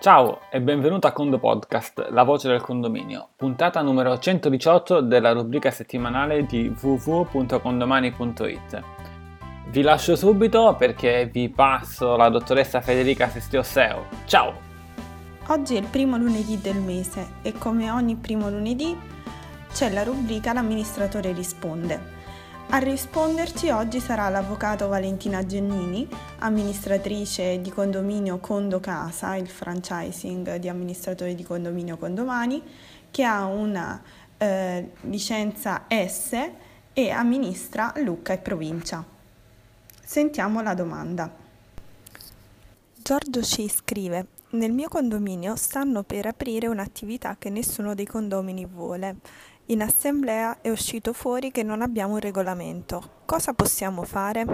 Ciao e benvenuto a Condo Podcast, la voce del condominio, puntata numero 118 della rubrica settimanale di www.condomani.it. Vi lascio subito perché vi passo la dottoressa Federica Sestiosseo. Ciao! Oggi è il primo lunedì del mese e come ogni primo lunedì c'è la rubrica L'amministratore risponde. A risponderci oggi sarà l'avvocato Valentina Giannini, amministratrice di condominio Condo Casa, il franchising di amministratore di condominio Condomani, che ha una eh, licenza S e amministra Lucca e provincia. Sentiamo la domanda. Giorgio ci scrive: Nel mio condominio stanno per aprire un'attività che nessuno dei condomini vuole in assemblea è uscito fuori che non abbiamo un regolamento. Cosa possiamo fare?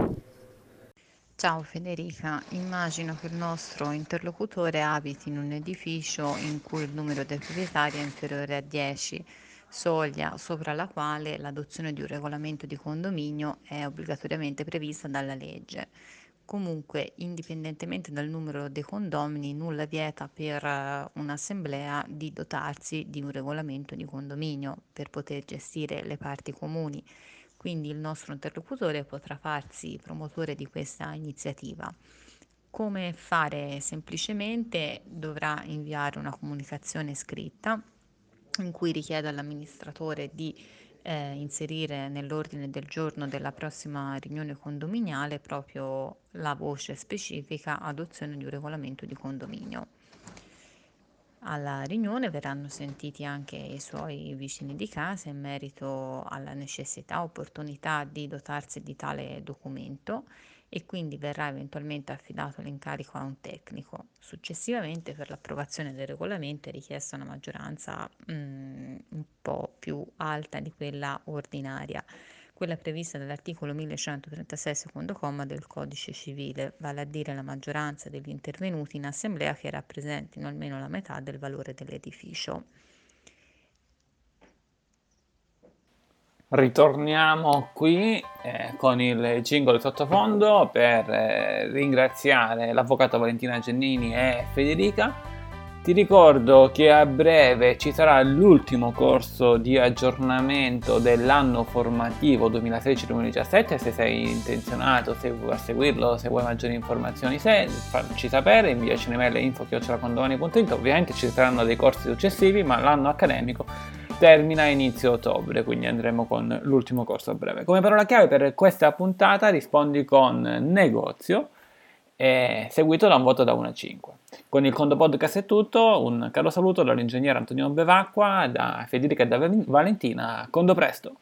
Ciao Federica, immagino che il nostro interlocutore abiti in un edificio in cui il numero dei proprietari è inferiore a 10, soglia sopra la quale l'adozione di un regolamento di condominio è obbligatoriamente prevista dalla legge. Comunque, indipendentemente dal numero dei condomini, nulla vieta per eh, un'assemblea di dotarsi di un regolamento di condominio per poter gestire le parti comuni. Quindi il nostro interlocutore potrà farsi promotore di questa iniziativa. Come fare? Semplicemente dovrà inviare una comunicazione scritta in cui richiede all'amministratore di eh, inserire nell'ordine del giorno della prossima riunione condominiale proprio la voce specifica adozione di un regolamento di condominio. Alla riunione verranno sentiti anche i suoi vicini di casa in merito alla necessità, opportunità di dotarsi di tale documento e quindi verrà eventualmente affidato l'incarico a un tecnico. Successivamente per l'approvazione del regolamento è richiesta una maggioranza mm, un po' più alta di quella ordinaria, quella prevista dall'articolo 1136 secondo comma del codice civile, vale a dire la maggioranza degli intervenuti in assemblea che rappresentino almeno la metà del valore dell'edificio. Ritorniamo qui eh, con il jingle sottofondo per eh, ringraziare l'avvocato Valentina Gennini e Federica. Ti ricordo che a breve ci sarà l'ultimo corso di aggiornamento dell'anno formativo 2016-2017. Se sei intenzionato se vuoi a seguirlo, se vuoi maggiori informazioni, se, facci sapere, inviaci un'email info.condomani.it. Ovviamente ci saranno dei corsi successivi, ma l'anno accademico termina a inizio ottobre, quindi andremo con l'ultimo corso a breve. Come parola chiave per questa puntata rispondi con negozio seguito da un voto da 1 a 5. Con il Condo Podcast è tutto, un caro saluto dall'ingegnere Antonio Bevacqua, da Federica e da Valentina, Condo presto!